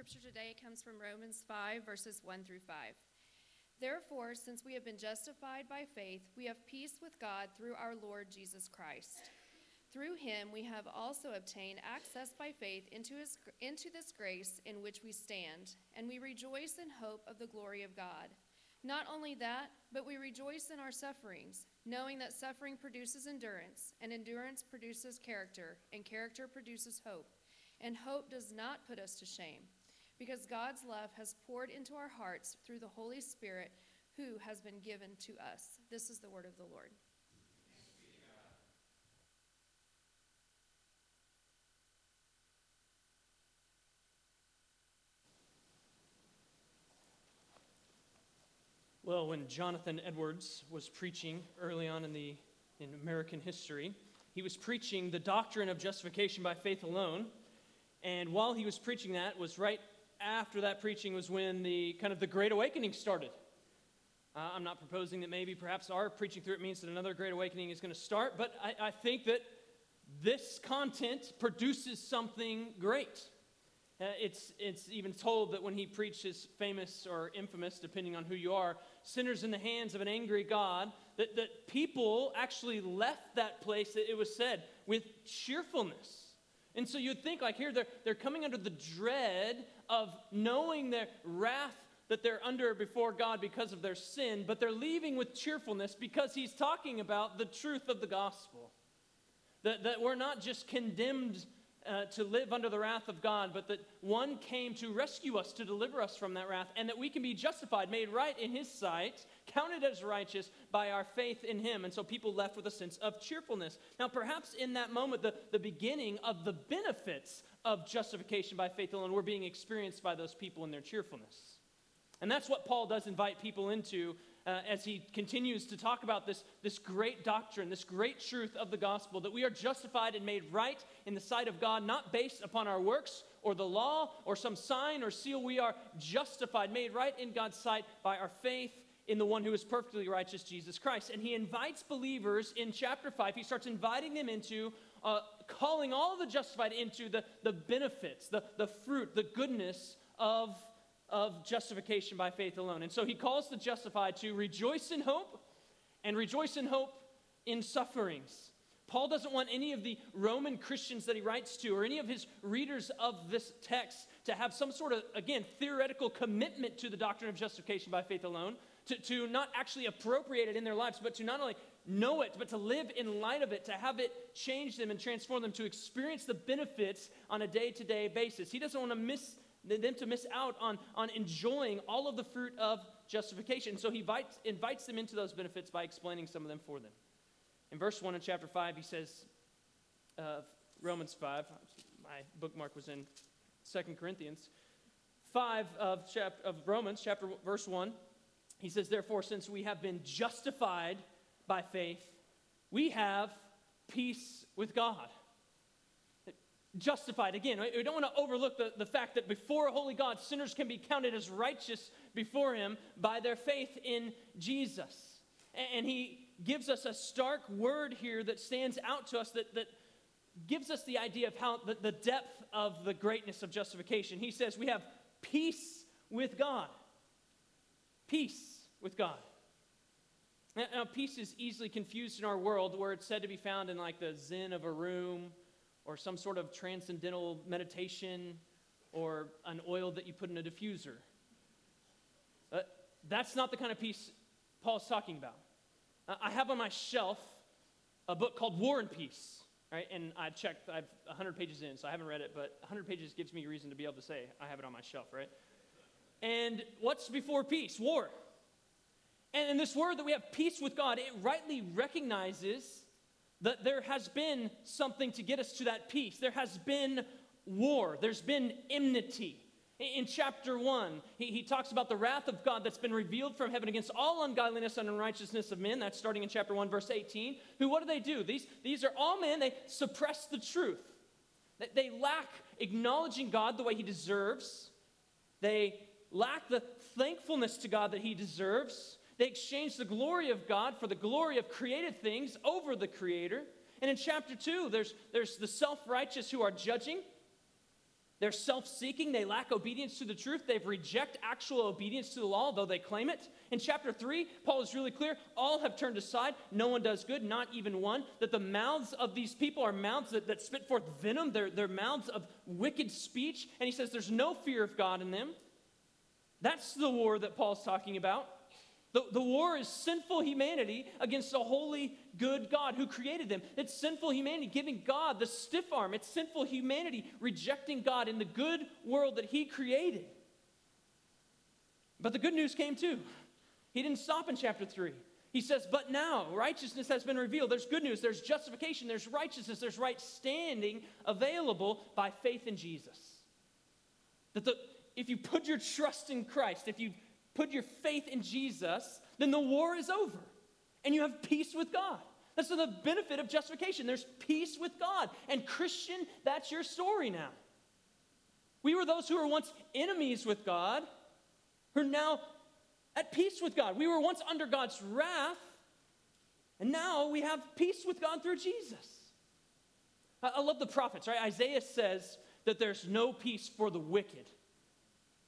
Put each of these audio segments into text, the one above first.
scripture today comes from Romans 5, verses 1 through 5. Therefore, since we have been justified by faith, we have peace with God through our Lord Jesus Christ. Through him we have also obtained access by faith into, his, into this grace in which we stand, and we rejoice in hope of the glory of God. Not only that, but we rejoice in our sufferings, knowing that suffering produces endurance, and endurance produces character, and character produces hope. And hope does not put us to shame, because God's love has poured into our hearts through the Holy Spirit who has been given to us. This is the word of the Lord. Well, when Jonathan Edwards was preaching early on in, the, in American history, he was preaching the doctrine of justification by faith alone. And while he was preaching that, was right after that preaching was when the kind of the Great Awakening started. Uh, I'm not proposing that maybe perhaps our preaching through it means that another Great Awakening is going to start, but I, I think that this content produces something great. Uh, it's, it's even told that when he preached his famous or infamous, depending on who you are, sinners in the hands of an angry God, that, that people actually left that place, that it was said, with cheerfulness. And so you'd think, like here, they're, they're coming under the dread of knowing their wrath that they're under before God because of their sin, but they're leaving with cheerfulness because he's talking about the truth of the gospel. That, that we're not just condemned uh, to live under the wrath of God, but that one came to rescue us, to deliver us from that wrath, and that we can be justified, made right in His sight, counted as righteous by our faith in Him. And so people left with a sense of cheerfulness. Now, perhaps in that moment, the, the beginning of the benefits of justification by faith alone were being experienced by those people in their cheerfulness. And that's what Paul does invite people into uh, as he continues to talk about this, this great doctrine, this great truth of the gospel that we are justified and made right in the sight of God, not based upon our works or the law or some sign or seal. We are justified, made right in God's sight by our faith in the one who is perfectly righteous, Jesus Christ. And he invites believers in chapter 5, he starts inviting them into, uh, calling all the justified into the, the benefits, the, the fruit, the goodness of of justification by faith alone. And so he calls the justified to rejoice in hope and rejoice in hope in sufferings. Paul doesn't want any of the Roman Christians that he writes to or any of his readers of this text to have some sort of, again, theoretical commitment to the doctrine of justification by faith alone, to, to not actually appropriate it in their lives, but to not only know it, but to live in light of it, to have it change them and transform them, to experience the benefits on a day to day basis. He doesn't want to miss them to miss out on, on enjoying all of the fruit of justification. So he invites, invites them into those benefits by explaining some of them for them. In verse 1 in chapter 5, he says, uh, Romans 5, my bookmark was in 2 Corinthians, 5 of, chap- of Romans, chapter verse 1, he says, Therefore, since we have been justified by faith, we have peace with God justified. Again, we don't want to overlook the, the fact that before a holy God, sinners can be counted as righteous before Him by their faith in Jesus. And He gives us a stark word here that stands out to us that, that gives us the idea of how the, the depth of the greatness of justification. He says we have peace with God. Peace with God. Now, peace is easily confused in our world where it's said to be found in like the zen of a room or some sort of transcendental meditation or an oil that you put in a diffuser. Uh, that's not the kind of peace Paul's talking about. Uh, I have on my shelf a book called War and Peace, right? And I checked, I've 100 pages in, so I haven't read it, but 100 pages gives me reason to be able to say I have it on my shelf, right? And what's before peace? War. And in this word that we have peace with God, it rightly recognizes that there has been something to get us to that peace. There has been war, there's been enmity. In chapter 1, he, he talks about the wrath of God that's been revealed from heaven against all ungodliness and unrighteousness of men. That's starting in chapter 1, verse 18. Who, what do they do? These, these are all men, they suppress the truth. They lack acknowledging God the way he deserves. They lack the thankfulness to God that he deserves. They exchange the glory of God for the glory of created things over the Creator. And in chapter 2, there's, there's the self righteous who are judging. They're self seeking. They lack obedience to the truth. They've reject actual obedience to the law, though they claim it. In chapter 3, Paul is really clear all have turned aside. No one does good, not even one. That the mouths of these people are mouths that, that spit forth venom. They're, they're mouths of wicked speech. And he says there's no fear of God in them. That's the war that Paul's talking about. The, the war is sinful humanity against a holy, good God who created them. It's sinful humanity giving God the stiff arm. It's sinful humanity rejecting God in the good world that He created. But the good news came too. He didn't stop in chapter 3. He says, But now righteousness has been revealed. There's good news, there's justification, there's righteousness, there's right standing available by faith in Jesus. That the, if you put your trust in Christ, if you put your faith in Jesus, then the war is over and you have peace with God. That's the benefit of justification. There's peace with God. And Christian, that's your story now. We were those who were once enemies with God, who are now at peace with God. We were once under God's wrath, and now we have peace with God through Jesus. I, love the prophets, right? Isaiah says that there's no peace for the wicked.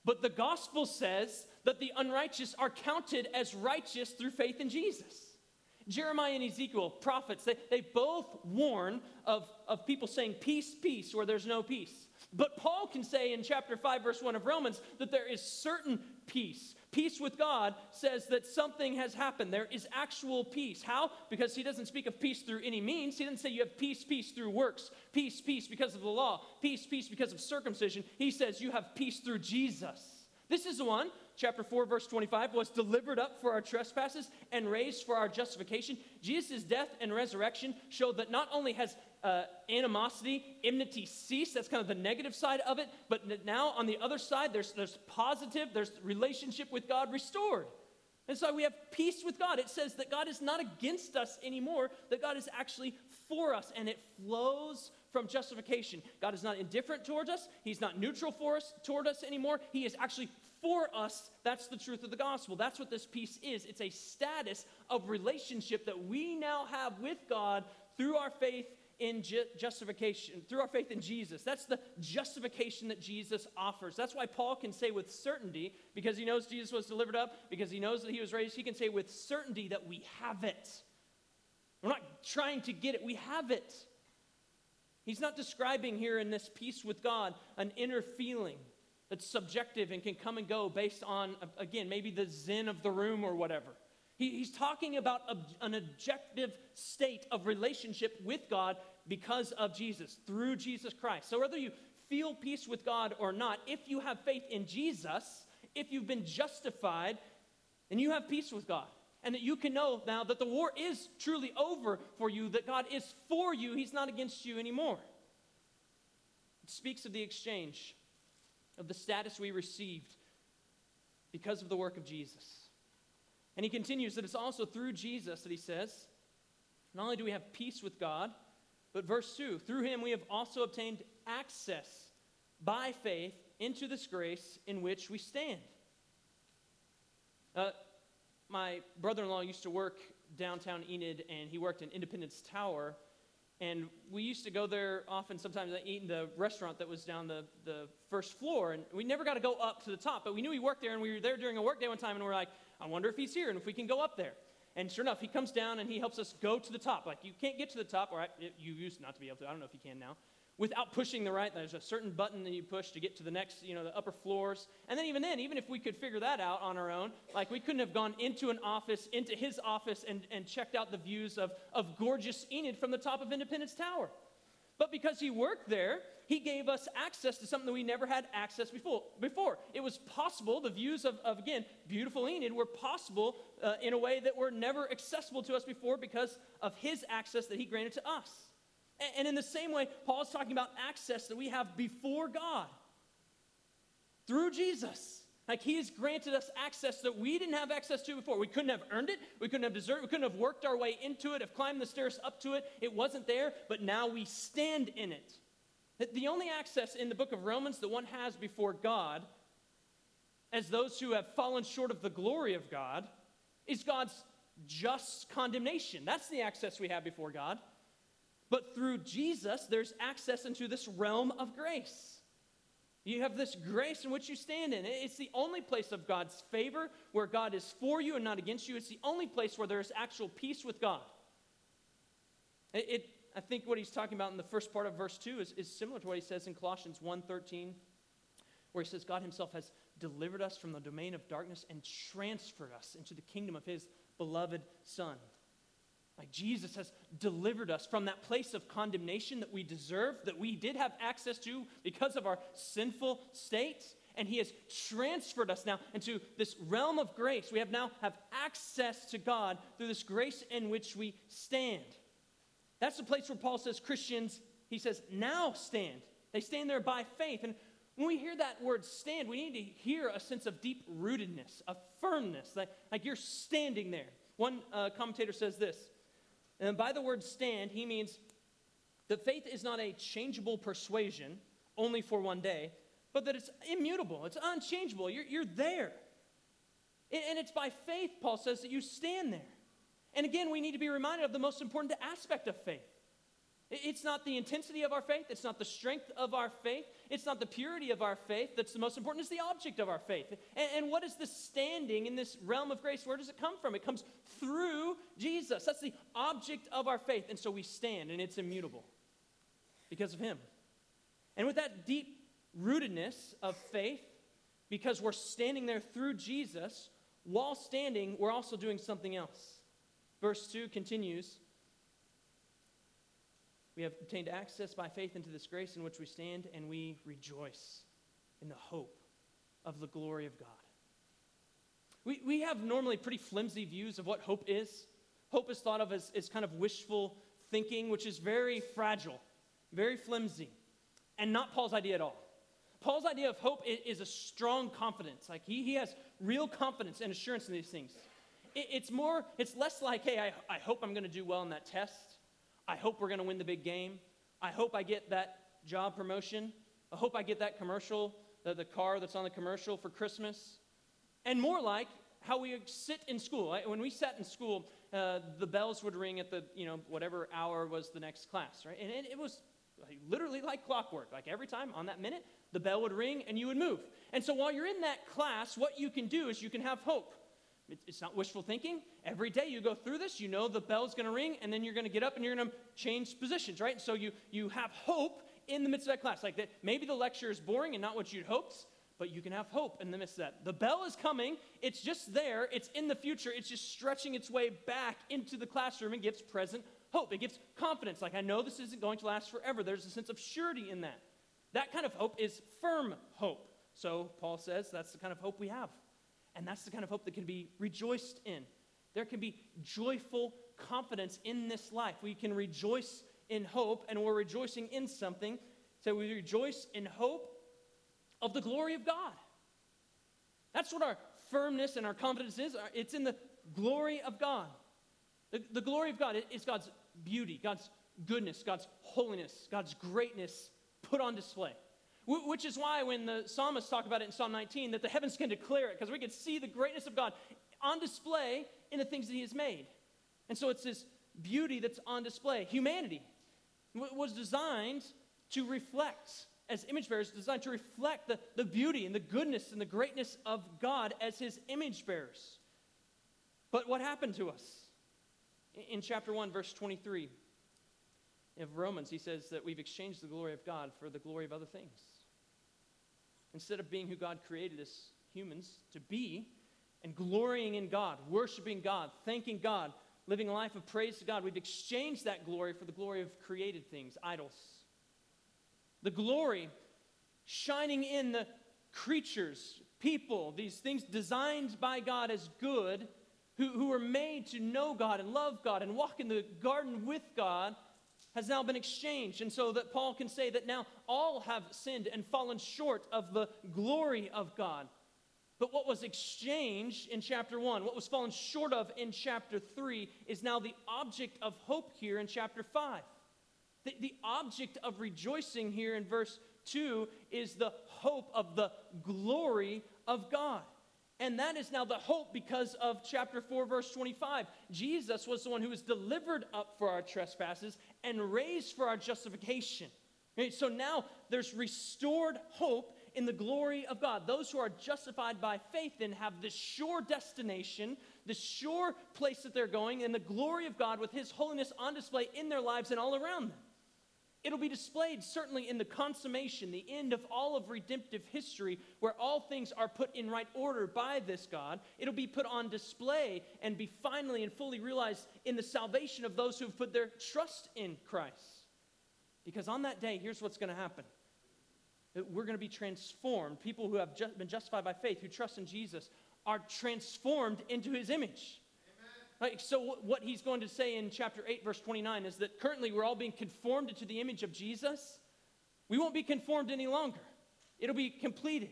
But the gospel says that the unrighteous are counted as righteous through faith in Jesus. Jeremiah and Ezekiel, prophets, they, they both warn of, of people saying peace, peace, where there's no peace. But Paul can say in chapter 5, verse 1 of Romans, that there is certain peace. Peace with God says that something has happened. There is actual peace. How? Because he doesn't speak of peace through any means. He doesn't say you have peace, peace through works, peace, peace because of the law, peace, peace because of circumcision. He says you have peace through Jesus. This is the one chapter 4, verse 25, was delivered up for our trespasses and raised for our justification. Jesus' death and resurrection showed that not only has uh, animosity, enmity ceased, that's kind of the negative side of it, but now on the other side, there's, there's positive, there's relationship with God restored. And so we have peace with God. It says that God is not against us anymore, that God is actually for us, and it flows from justification. God is not indifferent towards us, He's not neutral for us toward us anymore. He is actually for us. That's the truth of the gospel. That's what this peace is. It's a status of relationship that we now have with God through our faith in ju- justification, through our faith in Jesus. That's the justification that Jesus offers. That's why Paul can say with certainty, because he knows Jesus was delivered up, because he knows that he was raised, he can say with certainty that we have it. We're not trying to get it, we have it. He's not describing here in this peace with God an inner feeling that's subjective and can come and go based on, again, maybe the zen of the room or whatever. He, he's talking about a, an objective state of relationship with God because of Jesus, through Jesus Christ. So whether you feel peace with God or not, if you have faith in Jesus, if you've been justified, then you have peace with God. And that you can know now that the war is truly over for you, that God is for you, He's not against you anymore. It speaks of the exchange of the status we received because of the work of Jesus. And he continues that it's also through Jesus that he says, not only do we have peace with God, but verse 2 through him we have also obtained access by faith into this grace in which we stand. Uh, my brother in law used to work downtown Enid, and he worked in Independence Tower. And we used to go there often, sometimes I eat in the restaurant that was down the, the first floor. And we never got to go up to the top, but we knew he worked there. And we were there during a work day one time, and we we're like, I wonder if he's here and if we can go up there. And sure enough, he comes down and he helps us go to the top. Like, you can't get to the top, or you used not to be able to. I don't know if you can now without pushing the right. There's a certain button that you push to get to the next, you know, the upper floors. And then even then, even if we could figure that out on our own, like we couldn't have gone into an office, into his office, and, and checked out the views of, of gorgeous Enid from the top of Independence Tower. But because he worked there, he gave us access to something that we never had access before. Before it was possible. The views of, of again beautiful Enid were possible uh, in a way that were never accessible to us before because of his access that he granted to us. And in the same way, Paul is talking about access that we have before God through Jesus. Like he has granted us access that we didn't have access to before. We couldn't have earned it. We couldn't have deserved it. We couldn't have worked our way into it, have climbed the stairs up to it. It wasn't there, but now we stand in it. The only access in the book of Romans that one has before God, as those who have fallen short of the glory of God, is God's just condemnation. That's the access we have before God. But through Jesus, there's access into this realm of grace. You have this grace in which you stand in. It's the only place of God's favor where God is for you and not against you. It's the only place where there is actual peace with God. It, it I think what he's talking about in the first part of verse 2 is, is similar to what he says in Colossians 1.13, where he says, God himself has delivered us from the domain of darkness and transferred us into the kingdom of his beloved Son. Like Jesus has delivered us from that place of condemnation that we deserve, that we did have access to because of our sinful state. And he has transferred us now into this realm of grace. We have now have access to God through this grace in which we stand. That's the place where Paul says Christians, he says, now stand. They stand there by faith. And when we hear that word stand, we need to hear a sense of deep rootedness, of firmness, like, like you're standing there. One uh, commentator says this and by the word stand, he means that faith is not a changeable persuasion only for one day, but that it's immutable, it's unchangeable. You're, you're there. And it's by faith, Paul says, that you stand there. And again, we need to be reminded of the most important aspect of faith it's not the intensity of our faith. It's not the strength of our faith. It's not the purity of our faith that's the most important. It's the object of our faith. And, and, what is the standing in this realm of grace? Where does it come from? It comes through Jesus. That's the object of our faith. And so we stand, and it's immutable because of Him. And with that deep rootedness of faith, because we're standing there through Jesus, while standing, we're also doing something else. Verse 2 continues we have obtained access by faith into this grace in which we stand, and we rejoice in the hope of the glory of God. We, we have normally pretty flimsy views of what hope is. Hope is thought of as, as kind of wishful thinking, which is very fragile, very flimsy, and not Paul's idea at all. Paul's idea of hope is, a strong confidence. Like he, he has real confidence and assurance in these things. It, it's more, it's less like, hey, I, I hope I'm going to do well in that test. I hope we're going to win the big game. I hope I get that job promotion. I hope I get that commercial, the, the car that's on the commercial for Christmas. And more like how we sit in school. When we sat in school, uh, the bells would ring at the, you know, whatever hour was the next class, right? And it, it was literally like clockwork. Like every time on that minute, the bell would ring and you would move. And so while you're in that class, what you can do is you can have hope. It's not wishful thinking. Every day you go through this, you know the bell's going to ring, and then you're going to get up and you're going to change positions, right? So you, you have hope in the midst of that class. Like that, maybe the lecture is boring and not what you'd hoped, but you can have hope in the midst of that. The bell is coming, it's just there, it's in the future, it's just stretching its way back into the classroom and gives present hope. It gives confidence. Like, I know this isn't going to last forever. There's a sense of surety in that. That kind of hope is firm hope. So, Paul says that's the kind of hope we have. And that's the kind of hope that can be rejoiced in. There can be joyful confidence in this life. We can rejoice in hope, and we're rejoicing in something. So we rejoice in hope of the glory of God. That's what our firmness and our confidence is. Uh, it's in the glory of God. The, the glory of God is God's beauty, God's goodness, God's holiness, God's greatness put on display. Which is why when the psalmists talk about it in Psalm 19, that the heavens can declare it, because we can see the greatness of God on display in the things that He has made. And so it's this beauty that's on display. Humanity was designed to reflect, as image bearers, designed to reflect the, the beauty and the goodness and the greatness of God as His image bearers. But what happened to us? In chapter 1, verse 23 of Romans, he says that we've exchanged the glory of God for the glory of other things. Instead of being who God created us humans to be and glorying in God, worshiping God, thanking God, living a life of praise to God, we've exchanged that glory for the glory of created things, idols. The glory shining in the creatures, people, these things designed by God as good, who, who were made to know God and love God and walk in the garden with God has now been exchanged. And so that Paul can say that now all have sinned and fallen short of the glory of God. But what was exchanged in chapter 1, what was fallen short of in chapter 3, is now the object of hope here in chapter 5. The, the object of rejoicing here in verse 2 is the hope of the glory of God. And that is now the hope because of chapter 4, verse 25. Jesus was the one who was delivered up for our trespasses and raised for our justification. So now there's restored hope in the glory of God. Those who are justified by faith then have this sure destination, the sure place that they're going, and the glory of God with His holiness on display in their lives and all around them. It'll be displayed certainly in the consummation, the end of all of redemptive history, where all things are put in right order by this God. It'll be put on display and be finally and fully realized in the salvation of those who have put their trust in Christ. Because on that day, here's what's going to happen we're going to be transformed. People who have just been justified by faith, who trust in Jesus, are transformed into his image. Like, so, what he's going to say in chapter 8, verse 29 is that currently we're all being conformed into the image of Jesus. We won't be conformed any longer, it'll be completed.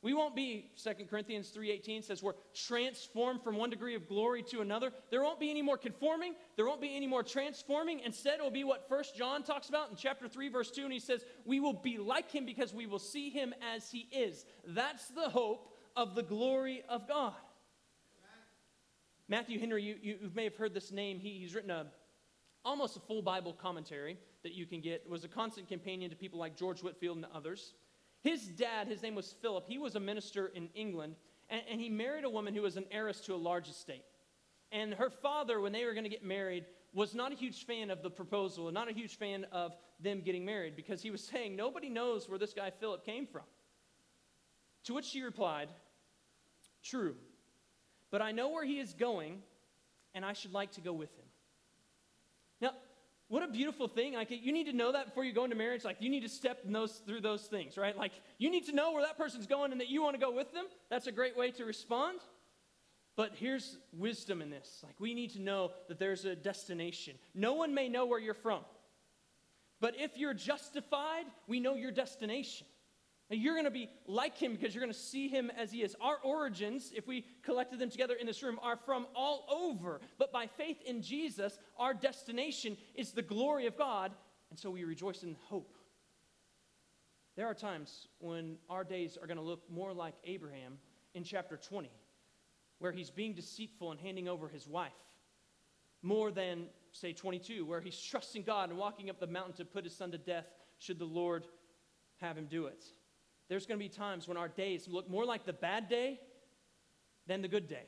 We won't be, 2 Corinthians 3.18 says we're transformed from one degree of glory to another. There won't be any more conforming. There won't be any more transforming. Instead, it will be what First John talks about in chapter 3, verse 2, and he says, we will be like him because we will see him as he is. That's the hope of the glory of God. Matthew Henry, you, you may have heard this name. He, he's written a, almost a full Bible commentary that you can get. It was a constant companion to people like George Whitefield and others. His dad, his name was Philip, he was a minister in England, and, and he married a woman who was an heiress to a large estate. And her father, when they were going to get married, was not a huge fan of the proposal and not a huge fan of them getting married because he was saying, Nobody knows where this guy Philip came from. To which she replied, True, but I know where he is going, and I should like to go with him. What a beautiful thing. Like, you need to know that before you go into marriage. Like, you need to step those, through those things, right? Like, you need to know where that person's going and that you want to go with them. That's a great way to respond. But here's wisdom in this. Like, we need to know that there's a destination. No one may know where you're from. But if you're justified, we know your destination. And you're going to be like him because you're going to see him as he is. Our origins, if we collected them together in this room, are from all over. But by faith in Jesus, our destination is the glory of God. And so we rejoice in hope. There are times when our days are going to look more like Abraham in chapter 20, where he's being deceitful and handing over his wife, more than, say, 22, where he's trusting God and walking up the mountain to put his son to death should the Lord have him do it there's going to be times when our days look more like the bad day than the good day.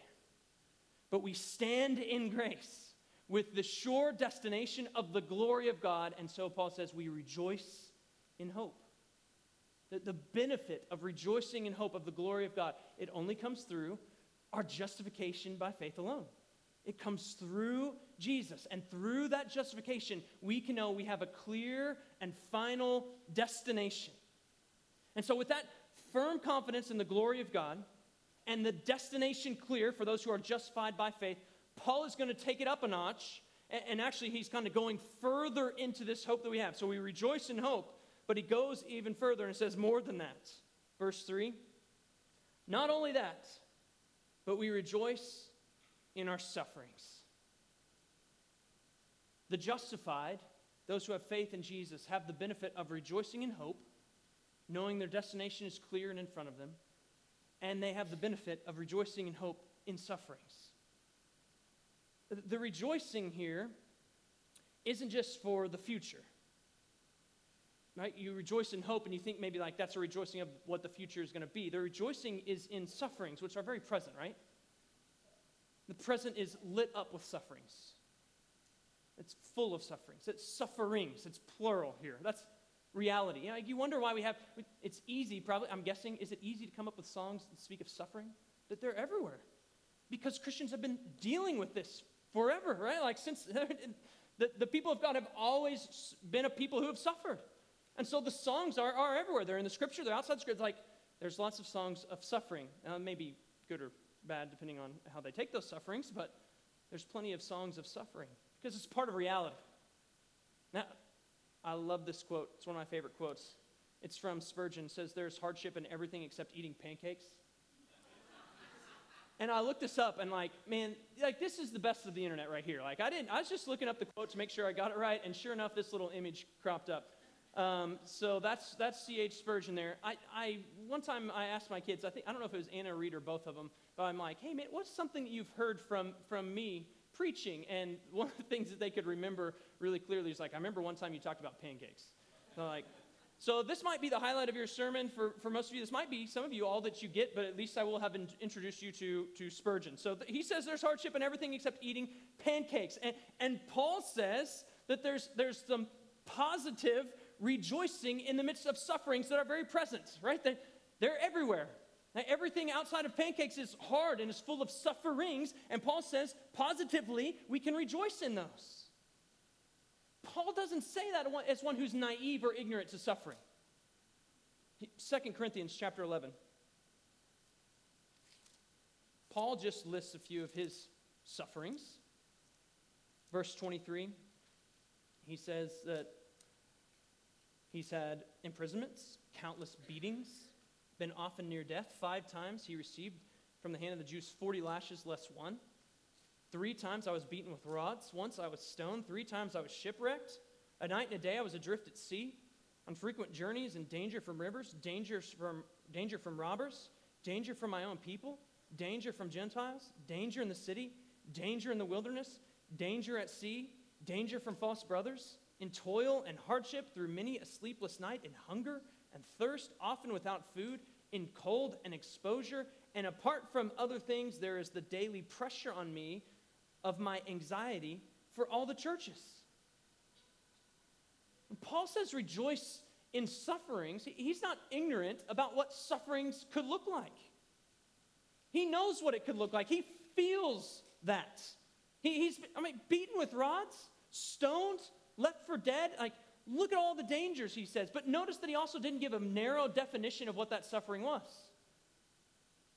But we stand in grace with the sure destination of the glory of God. And so Paul says we rejoice in hope. The, the benefit of rejoicing in hope of the glory of God, it only comes through our justification by faith alone. It comes through Jesus. And through that justification, we can know we have a clear and final destination. And so, with that firm confidence in the glory of God and the destination clear for those who are justified by faith, Paul is going to take it up a notch. And actually, he's kind of going further into this hope that we have. So we rejoice in hope, but he goes even further and says more than that. Verse 3 Not only that, but we rejoice in our sufferings. The justified, those who have faith in Jesus, have the benefit of rejoicing in hope knowing their destination is clear and in front of them, and they have the benefit of rejoicing in hope in sufferings. The rejoicing here isn't just for the future. Right? You rejoice in hope and you think maybe like that's a rejoicing of what the future is going to be. The rejoicing is in sufferings, which are very present, right? The present is lit up with sufferings. It's full of sufferings. It's sufferings. It's plural here. That's reality. You, know, you wonder why we have, it's easy, probably, I'm guessing, is it easy to come up with songs that speak of suffering? That they're everywhere. Because Christians have been dealing with this forever, right? Like, since the, the people of God have always been a people who have suffered. And so the songs are, are everywhere. They're in the scripture, they're outside the scripture. Like, there's lots of songs of suffering. Uh, maybe good or bad, depending on how they take those sufferings, but there's plenty of songs of suffering because it's part of reality. Now, I love this quote. It's one of my favorite quotes. It's from Spurgeon. It says, There's hardship in everything except eating pancakes. and I looked this up and like, man, like this is the best of the internet right here. Like I didn't, I was just looking up the quote to make sure I got it right, and sure enough, this little image cropped up. Um, so that's that's C.H. Spurgeon there. I, I one time I asked my kids, I think I don't know if it was Anna Reed or both of them, but I'm like, hey man, what's something that you've heard from from me preaching. And one of the things that they could remember really clearly is like, I remember one time you talked about pancakes. Like, So this might be the highlight of your sermon for, for most of you. This might be some of you all that you get, but at least I will have in, introduced you to, to Spurgeon. So th- he says there's hardship in everything except eating pancakes. And, and Paul says that there's, there's some positive rejoicing in the midst of sufferings that are very present, right? They, they're everywhere. Now, everything outside of pancakes is hard and is full of sufferings. And Paul says positively we can rejoice in those. Paul doesn't say that as one who's naive or ignorant to suffering. 2 Corinthians chapter 11. Paul just lists a few of his sufferings. Verse 23, he says that he's had imprisonments, countless beatings, been often near death. Five times he received from the hand of the Jews 40 lashes less one. Three times I was beaten with rods. Once I was stoned. Three times I was shipwrecked. A night and a day I was adrift at sea, on frequent journeys in danger from rivers, danger from, danger from robbers, danger from my own people, danger from Gentiles, danger in the city, danger in the wilderness, danger at sea, danger from false brothers, in toil and hardship through many a sleepless night, in hunger and thirst, often without food, in cold and exposure. And apart from other things, there is the daily pressure on me of my anxiety for all the churches. Paul says, rejoice in sufferings. He's not ignorant about what sufferings could look like. He knows what it could look like. He feels that. He, he's, I mean, beaten with rods, stoned, left for dead. Like, look at all the dangers, he says. But notice that he also didn't give a narrow definition of what that suffering was.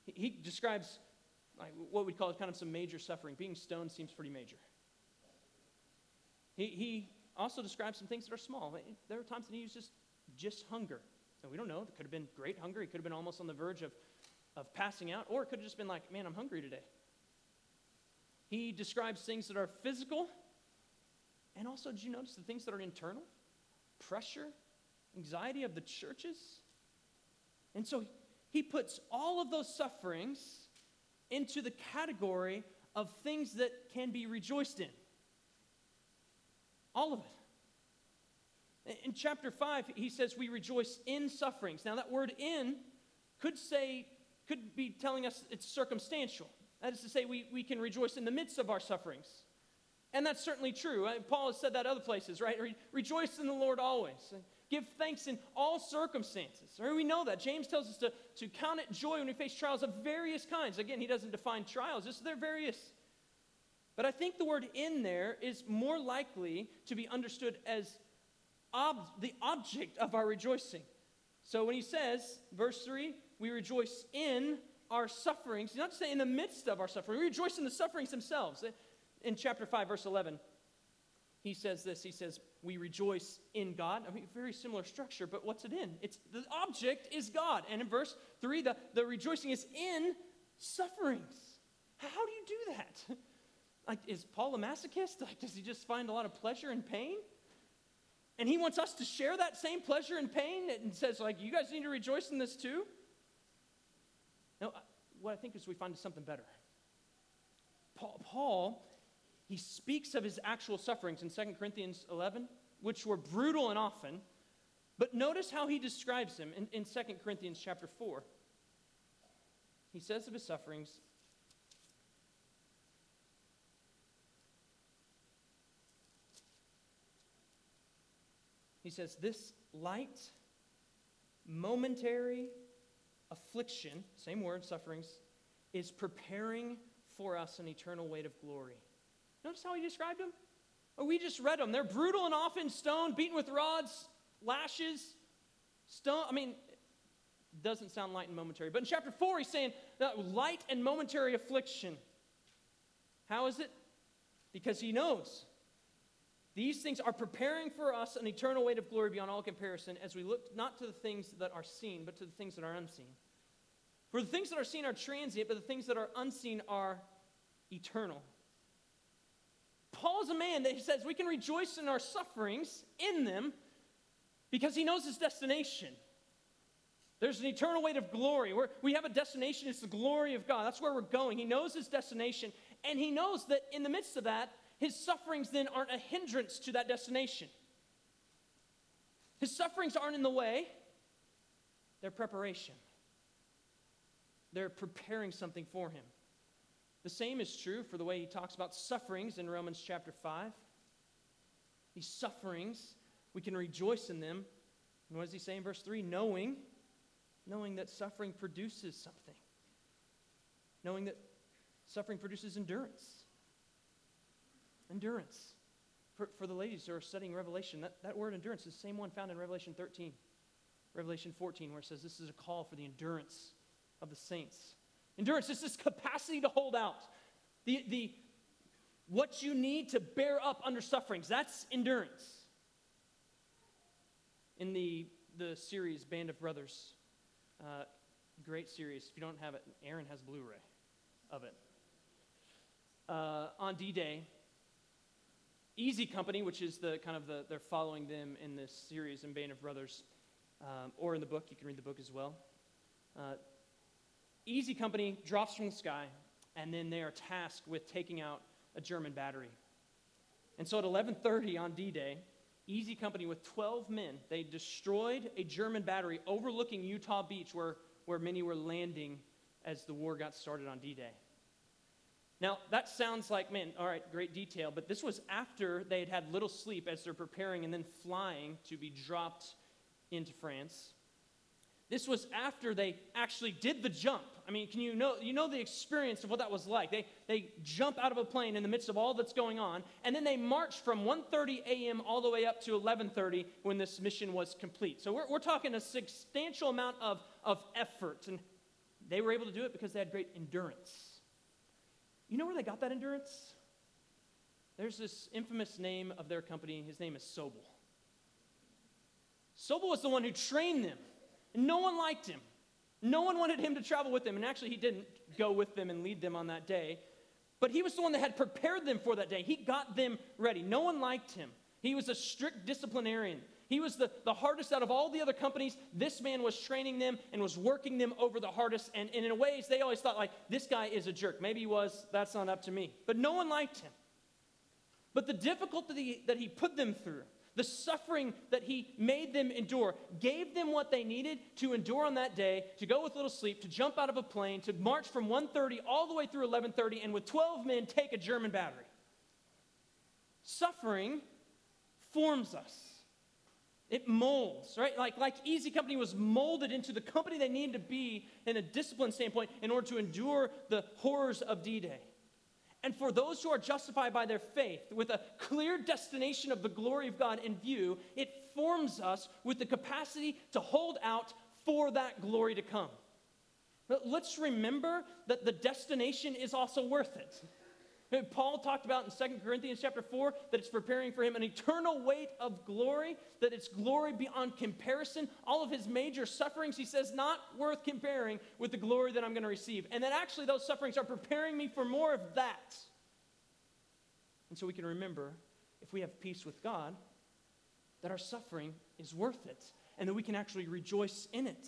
He, he describes like what we'd call kind of some major suffering. Being stoned seems pretty major. He, he also describes some things that are small. There are times that he uses just hunger. So we don't know. It could have been great hunger. He could have been almost on the verge of, of passing out, or it could have just been like, man, I'm hungry today. He describes things that are physical, and also, did you notice the things that are internal? Pressure, anxiety of the churches. And so he puts all of those sufferings into the category of things that can be rejoiced in. All of it. In chapter 5, he says we rejoice in sufferings. Now, that word in could say, could be telling us it's circumstantial. That is to say, we, we can rejoice in the midst of our sufferings. And that's certainly true. Uh, Paul has said that other places, right? Re- rejoice in the Lord always. Give thanks in all circumstances. Right? We know that. James tells us to, to count it joy when we face trials of various kinds. Again, he doesn't define trials, just they're various. But I think the word in there is more likely to be understood as ob- the object of our rejoicing. So when he says, verse 3, we rejoice in our sufferings, he's not just saying in the midst of our suffering, we rejoice in the sufferings themselves. In chapter 5, verse 11, he says this He says, We rejoice in God. I mean, very similar structure, but what's it in? It's the object is God. And in verse 3, the, the rejoicing is in sufferings. How do you do that? Like, is Paul a masochist? Like, does he just find a lot of pleasure in pain? And he wants us to share that same pleasure and pain and says, like, you guys need to rejoice in this too? No, what I think is we find something better. Paul, Paul he speaks of his actual sufferings in 2 Corinthians 11, which were brutal and often. But notice how he describes them in, in 2 Corinthians chapter 4. He says of his sufferings, He says, This light, momentary affliction, same word, sufferings, is preparing for us an eternal weight of glory. Notice how he described them? Oh, we just read them. They're brutal and often stoned, beaten with rods, lashes, stone. I mean, doesn't sound light and momentary. But in chapter 4, he's saying that light and momentary affliction. How is it? Because he knows these things are preparing for us an eternal weight of glory beyond all comparison as we look not to the things that are seen, but to the things that are unseen. For the things that are seen are transient, but the things that are unseen are eternal. Paul's a man that he says we can rejoice in our sufferings in them because he knows his destination. There's an eternal weight of glory. We're, we have a destination, it's the glory of God. That's where we're going. He knows his destination, and he knows that in the midst of that, his sufferings then aren't a hindrance to that destination. His sufferings aren't in the way, they're preparation. They're preparing something for him. The same is true for the way he talks about sufferings in Romans chapter 5. These sufferings, we can rejoice in them. And what does he say in verse 3? Knowing, knowing that suffering produces something. Knowing that suffering produces endurance. Endurance. For, for the ladies who are studying Revelation, that, that word endurance is the same one found in Revelation 13, Revelation 14, where it says this is a call for the endurance of the saints. Endurance is this capacity to hold out. The, the, what you need to bear up under sufferings, that's endurance. In the, the series Band of Brothers, uh, great series. If you don't have it, Aaron has Blu ray of it. Uh, on D Day, Easy Company, which is the kind of the, they're following them in this series in Band of Brothers, um, or in the book, you can read the book as well. Uh, Easy Company drops from the sky, and then they are tasked with taking out a German battery. And so at 11:30 on D-Day, Easy Company with 12 men, they destroyed a German battery overlooking Utah Beach where, where many were landing as the war got started on D-Day. Now, that sounds like, man, all right, great detail, but this was after they had had little sleep as they're preparing and then flying to be dropped into France. This was after they actually did the jump. I mean, can you know you know the experience of what that was like? They they jump out of a plane in the midst of all that's going on, and then they march from 1:30 a.m. all the way up to 11:30 when this mission was complete. So we're, we're talking a substantial amount of, of effort, and they were able to do it because they had great endurance. You know where they got that endurance? There's this infamous name of their company. His name is Sobel. Sobel was the one who trained them. And no one liked him. No one wanted him to travel with them. And actually, he didn't go with them and lead them on that day. But he was the one that had prepared them for that day. He got them ready. No one liked him. He was a strict disciplinarian. He was the, the hardest out of all the other companies. This man was training them and was working them over the hardest. And, and in ways, they always thought, like, this guy is a jerk. Maybe he was, that's not up to me. But no one liked him. But the difficulty that he put them through, the suffering that he made them endure, gave them what they needed to endure on that day, to go with little sleep, to jump out of a plane, to march from 1.30 all the way through 11.30, and with 12 men take a German battery. Suffering forms us. It molds, right? Like, like Easy Company was molded into the company they needed to be in a discipline standpoint in order to endure the horrors of D Day. And for those who are justified by their faith, with a clear destination of the glory of God in view, it forms us with the capacity to hold out for that glory to come. But let's remember that the destination is also worth it. Paul talked about in 2 Corinthians chapter 4 that it's preparing for him an eternal weight of glory, that it's glory beyond comparison. All of his major sufferings, he says, not worth comparing with the glory that I'm going to receive. And that actually those sufferings are preparing me for more of that. And so we can remember, if we have peace with God, that our suffering is worth it and that we can actually rejoice in it.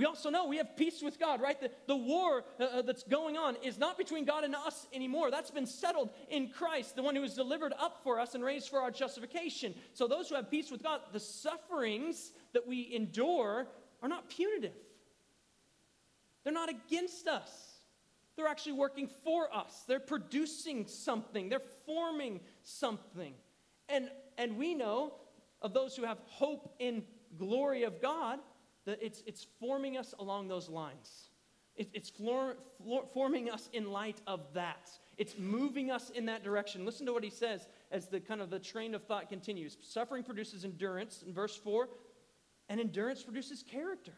We also know we have peace with God, right? The, the war uh, uh, that's going on is not between God and us anymore. That's been settled in Christ, the one who was delivered up for us and raised for our justification. So, those who have peace with God, the sufferings that we endure are not punitive, they're not against us. They're actually working for us. They're producing something, they're forming something. And, and we know of those who have hope in glory of God that it's, it's forming us along those lines. It, it's floor, floor, forming us in light of that. It's moving us in that direction. Listen to what he says as the kind of the train of thought continues. Suffering produces endurance in verse 4, and endurance produces character.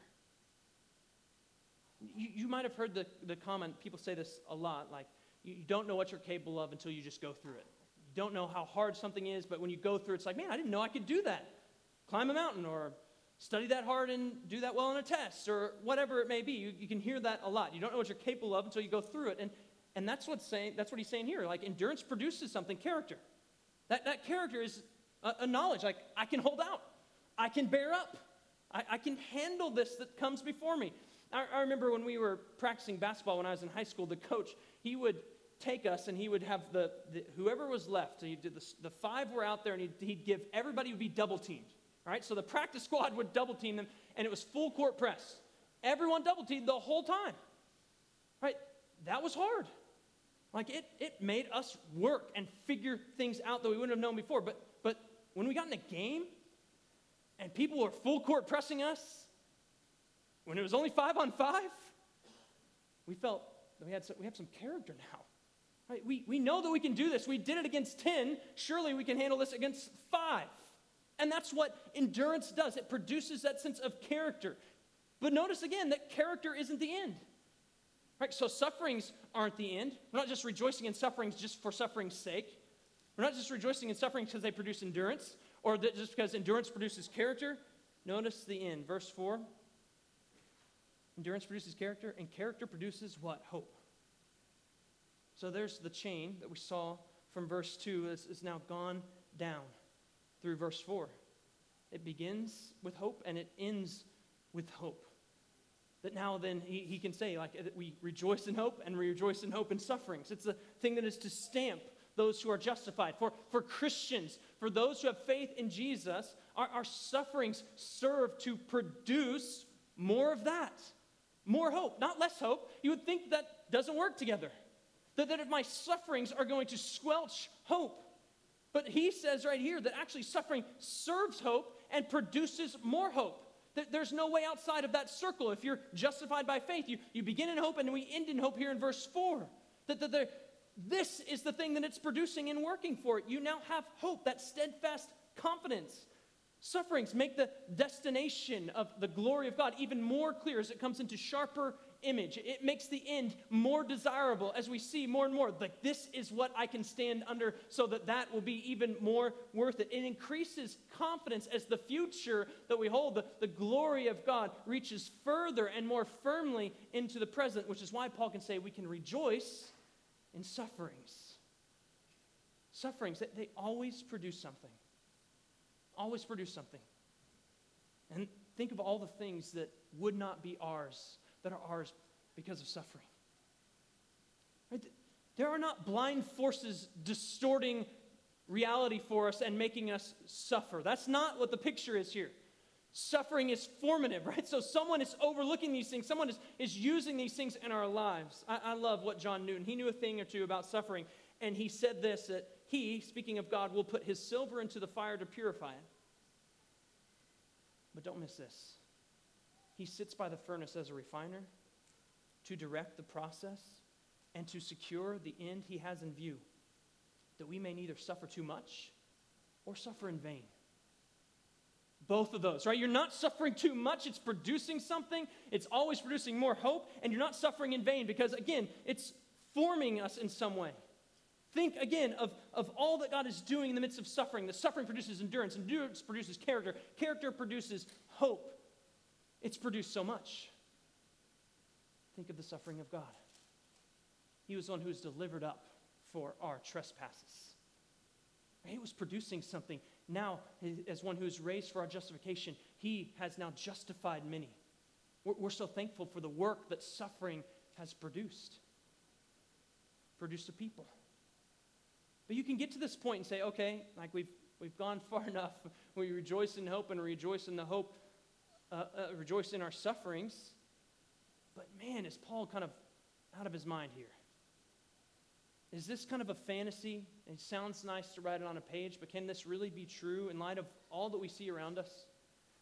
You, you might have heard the, the comment, people say this a lot, like, you don't know what you're capable of until you just go through it. You don't know how hard something is, but when you go through it, it's like, man, I didn't know I could do that. Climb a mountain or study that hard and do that well on a test or whatever it may be. You, you can hear that a lot. You don't know what you're capable of until you go through it. And, and that's, what's saying, that's what he's saying here. Like endurance produces something, character. That, that character is a, a knowledge. Like I can hold out, I can bear up, I, I can handle this that comes before me. I, I remember when we were practicing basketball when I was in high school, the coach, he would take us and he would have the, the whoever was left, he did the, the five were out there and he'd, he'd give everybody would be double teamed Right, so the practice squad would double team them, and it was full court press. Everyone double teamed the whole time. Right? That was hard. Like it, it made us work and figure things out that we wouldn't have known before. But, but when we got in a game and people were full court pressing us, when it was only five on five, we felt that we, had some, we have some character now. Right? We, we know that we can do this. We did it against 10. Surely we can handle this against five. And that's what endurance does it produces that sense of character. But notice again that character isn't the end. Right? So sufferings aren't the end. We're not just rejoicing in sufferings just for suffering's sake. We're not just rejoicing in sufferings because they produce endurance or that just because endurance produces character. Notice the end. Verse 4 Endurance produces character, and character produces what? Hope. So there's the chain that we saw from verse 2 is, is now gone down through verse 4. It begins with hope and it ends with hope. That now then he, he can say, like, we rejoice in hope and we rejoice in hope in sufferings. It's a thing that is to stamp those who are justified. For, for Christians, for those who have faith in Jesus, our, our sufferings serve to produce more of that. More hope, not less hope. You would think that doesn't work together. That, that if my sufferings are going to squelch hope. But he says right here that actually suffering serves hope and produces more hope. That there's no way outside of that circle. If you're justified by faith, you, you begin in hope and we end in hope here in verse 4. That, that, that this is the thing that it's producing and working for it. You now have hope, that steadfast confidence. Sufferings make the destination of the glory of God even more clear as it comes into sharper image. It makes the end more desirable as we see more and more. Like, this is what I can stand under so that that will be even more worth it. It increases confidence as the future that we hold, the, the glory of God, reaches further and more firmly into the present, which is why Paul can say we can rejoice in sufferings. Sufferings, they, they always produce something always produce something. And think of all the things that would not be ours, that are ours because of suffering. Right? There are not blind forces distorting reality for us and making us suffer. That's not what the picture is here. Suffering is formative, right? So someone is overlooking these things, someone is, is using these things in our lives. I, I love what John Newton, he knew a thing or two about suffering, and he said this that he, speaking of God, will put his silver into the fire to purify it. But don't miss this. He sits by the furnace as a refiner to direct the process and to secure the end he has in view, that we may neither suffer too much or suffer in vain. Both of those, right? You're not suffering too much, it's producing something, it's always producing more hope, and you're not suffering in vain because, again, it's forming us in some way. Think again of, of all that God is doing in the midst of suffering. The suffering produces endurance, endurance produces character, character produces hope. It's produced so much. Think of the suffering of God. He was one who was delivered up for our trespasses. He was producing something. Now, as one who is raised for our justification, he has now justified many. We're, we're so thankful for the work that suffering has produced. Produced a people. But you can get to this point and say, okay, like we've, we've gone far enough. We rejoice in hope and rejoice in the hope, uh, uh, rejoice in our sufferings. But man, is Paul kind of out of his mind here? Is this kind of a fantasy? It sounds nice to write it on a page, but can this really be true in light of all that we see around us?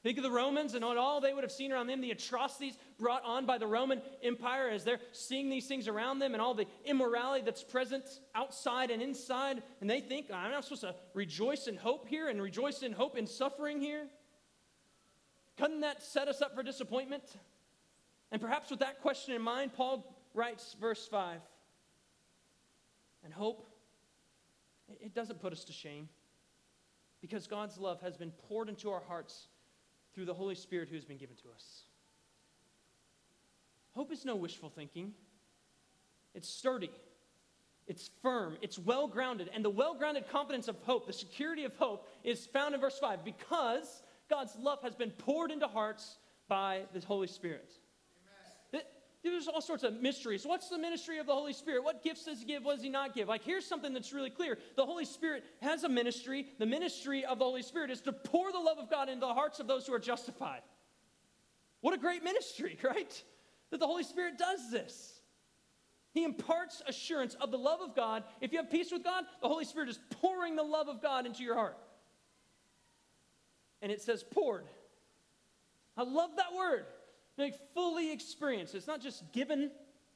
Think of the Romans and all they would have seen around them, the atrocities brought on by the Roman Empire as they're seeing these things around them and all the immorality that's present outside and inside. And they think, I'm not supposed to rejoice in hope here and rejoice in hope in suffering here? Couldn't that set us up for disappointment? And perhaps with that question in mind, Paul writes verse 5 And hope, it doesn't put us to shame because God's love has been poured into our hearts through the Holy Spirit who has been given to us. Hope is no wishful thinking, it's sturdy. It's firm, it's well grounded, and the well grounded confidence of hope, the security of hope, is found in verse 5 because God's love has been poured into hearts by the Holy Spirit. there's all sorts of mysteries. What's the ministry of the Holy Spirit? What gifts does he give? What does he not give? Like, here's something that's really clear. The Holy Spirit has a ministry. The ministry of the Holy Spirit is to pour the love of God into the hearts of those who are justified. What a great ministry, right? That the Holy Spirit does this. He imparts assurance of the love of God. If you have peace with God, the Holy Spirit is pouring the love of God into your heart. And it says poured. I love that word. Like fully experienced. It's not just given,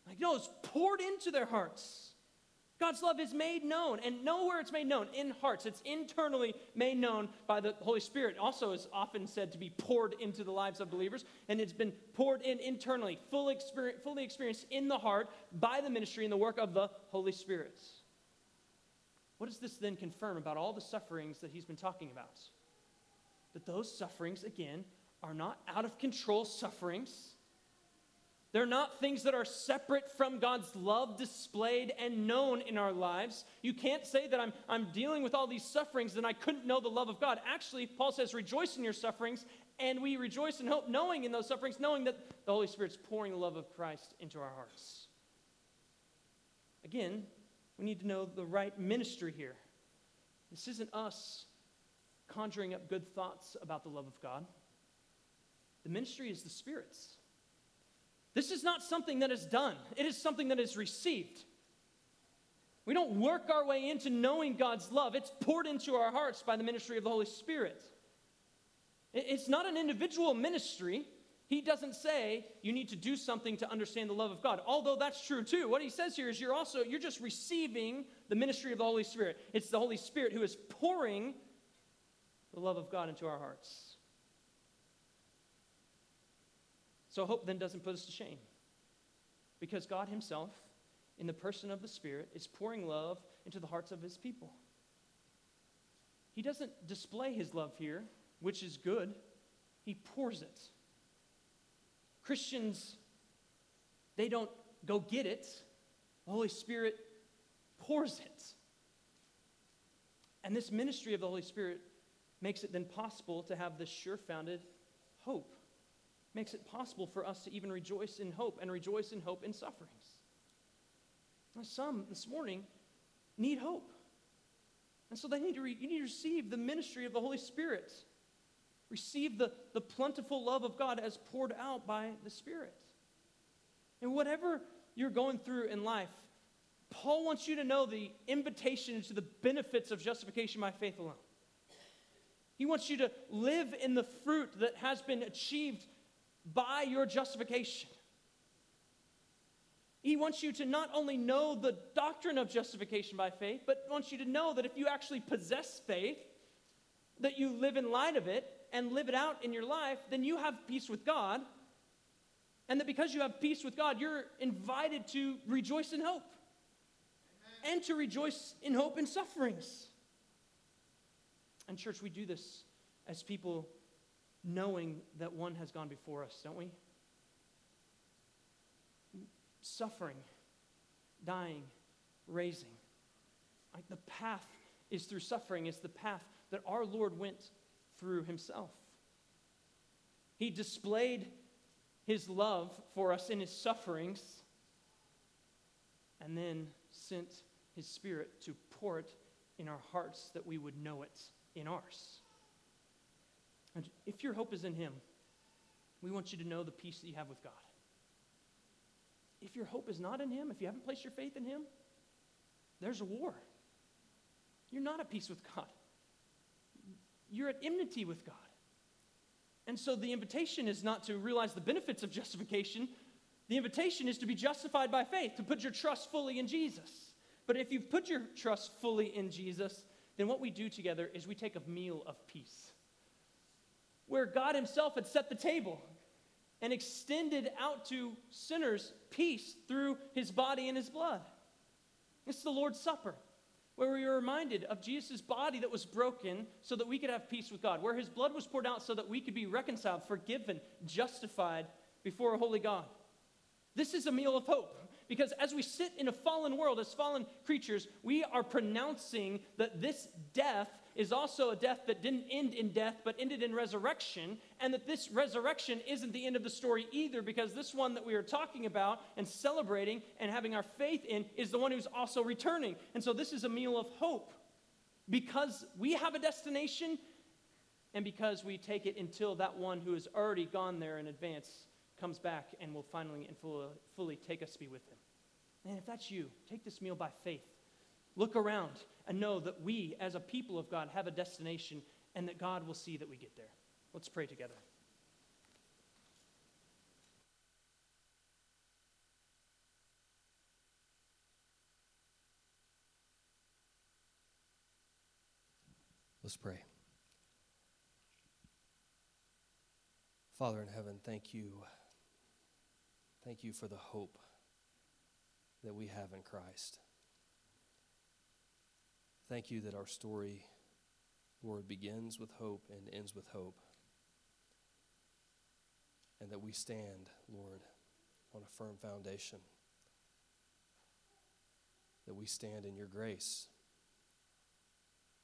like, no, it's poured into their hearts. God's love is made known, and nowhere it's made known in hearts. It's internally made known by the Holy Spirit. Also, is often said to be poured into the lives of believers, and it's been poured in internally, fully, fully experienced in the heart by the ministry and the work of the Holy Spirit. What does this then confirm about all the sufferings that he's been talking about? That those sufferings, again, are not out of control sufferings they're not things that are separate from God's love displayed and known in our lives. You can't say that I'm, I'm dealing with all these sufferings and I couldn't know the love of God. Actually, Paul says, rejoice in your sufferings, and we rejoice in hope, knowing in those sufferings, knowing that the Holy Spirit's pouring the love of Christ into our hearts. Again, we need to know the right ministry here. This isn't us conjuring up good thoughts about the love of God. The ministry is the Spirit's. This is not something that is done, it is something that is received. We don't work our way into knowing God's love, it's poured into our hearts by the ministry of the Holy Spirit. It's not an individual ministry. He doesn't say you need to do something to understand the love of God. Although that's true too. What he says here is you're also you're just receiving the ministry of the Holy Spirit. It's the Holy Spirit who is pouring the love of God into our hearts. So hope then doesn't put us to shame. Because God Himself, in the person of the Spirit, is pouring love into the hearts of His people. He doesn't display His love here, which is good, He pours it. Christians, they don't go get it, the Holy Spirit pours it. And this ministry of the Holy Spirit makes it then possible to have this sure founded hope makes it possible for us to even rejoice in hope and rejoice in hope in sufferings. Now, some this morning need hope. And so they need to re- you need to receive the ministry of the Holy Spirit. Receive the, the plentiful love of God as poured out by the Spirit. And whatever you're going through in life, Paul wants you to know the invitation to the benefits of justification by faith alone. He wants you to live in the fruit that has been achieved by your justification. He wants you to not only know the doctrine of justification by faith, but wants you to know that if you actually possess faith, that you live in light of it and live it out in your life, then you have peace with God. And that because you have peace with God, you're invited to rejoice in hope and to rejoice in hope in sufferings. And, church, we do this as people knowing that one has gone before us, don't we? Suffering, dying, raising. Like the path is through suffering, it's the path that our Lord went through himself. He displayed his love for us in his sufferings and then sent his spirit to pour it in our hearts that we would know it in ours. And if your hope is in Him, we want you to know the peace that you have with God. If your hope is not in Him, if you haven't placed your faith in Him, there's a war. You're not at peace with God, you're at enmity with God. And so the invitation is not to realize the benefits of justification. The invitation is to be justified by faith, to put your trust fully in Jesus. But if you've put your trust fully in Jesus, then what we do together is we take a meal of peace where God Himself had set the table and extended out to sinners peace through His body and His blood. It's the Lord's Supper, where we are reminded of Jesus' body that was broken so that we could have peace with God, where His blood was poured out so that we could be reconciled, forgiven, justified before a holy God. This is a meal of hope. Because as we sit in a fallen world, as fallen creatures, we are pronouncing that this death is also a death that didn't end in death, but ended in resurrection, and that this resurrection isn't the end of the story either, because this one that we are talking about and celebrating and having our faith in is the one who's also returning. And so this is a meal of hope because we have a destination and because we take it until that one who has already gone there in advance comes back and will finally and fully take us to be with him. And if that's you, take this meal by faith. Look around and know that we, as a people of God, have a destination and that God will see that we get there. Let's pray together. Let's pray. Father in heaven, thank you. Thank you for the hope that we have in Christ. Thank you that our story, Lord, begins with hope and ends with hope. And that we stand, Lord, on a firm foundation. That we stand in your grace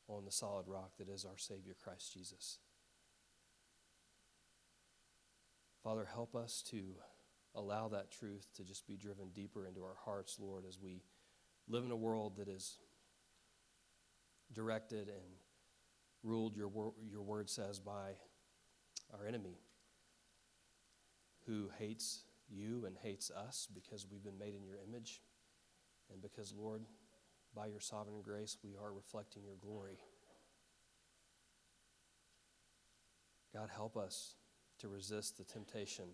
on the solid rock that is our Savior, Christ Jesus. Father, help us to allow that truth to just be driven deeper into our hearts, Lord, as we live in a world that is directed and ruled, your, wor- your word says, by our enemy who hates you and hates us because we've been made in your image and because, Lord, by your sovereign grace, we are reflecting your glory. God, help us to resist the temptation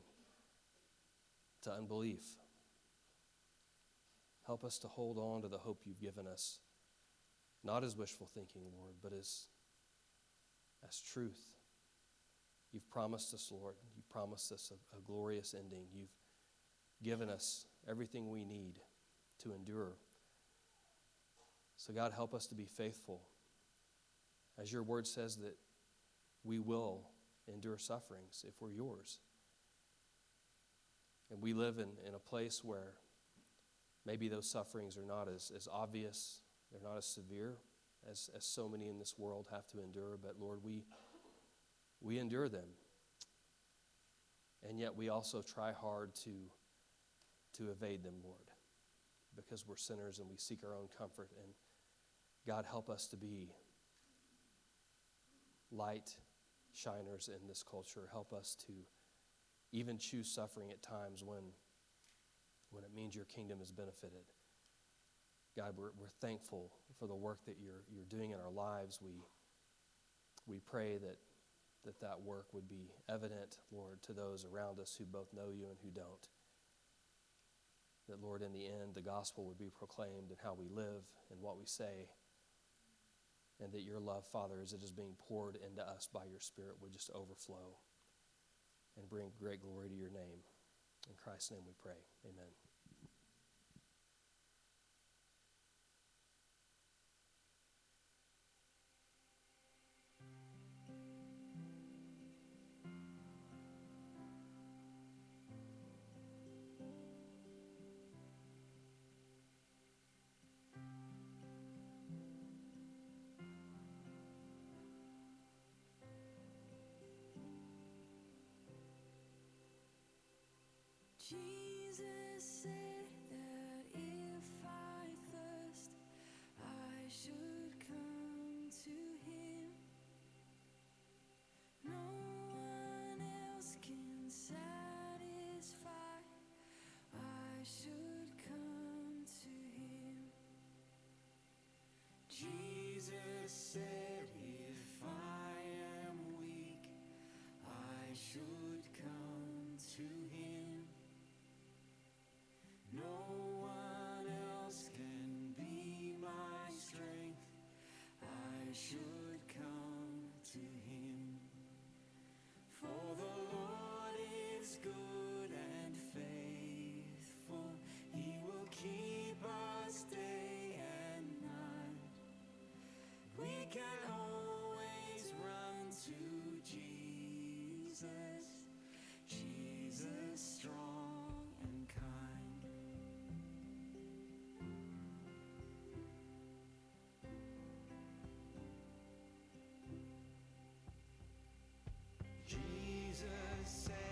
to unbelief. Help us to hold on to the hope you've given us, not as wishful thinking, Lord, but as, as truth. You've promised us, Lord, you've promised us a, a glorious ending. You've given us everything we need to endure. So, God, help us to be faithful. As your word says that we will endure sufferings if we're yours. And we live in, in a place where maybe those sufferings are not as, as obvious, they're not as severe as, as so many in this world have to endure, but Lord, we, we endure them. And yet we also try hard to, to evade them, Lord, because we're sinners and we seek our own comfort. And God, help us to be light shiners in this culture. Help us to even choose suffering at times when, when it means your kingdom is benefited. God, we're, we're thankful for the work that you're, you're doing in our lives. We, we pray that, that that work would be evident, Lord, to those around us who both know you and who don't. That, Lord, in the end, the gospel would be proclaimed in how we live and what we say and that your love, Father, as it is being poured into us by your Spirit, would just overflow and bring great glory to your name. In Christ's name we pray. Amen. Jesus said that if I thirst, I should Jesus said.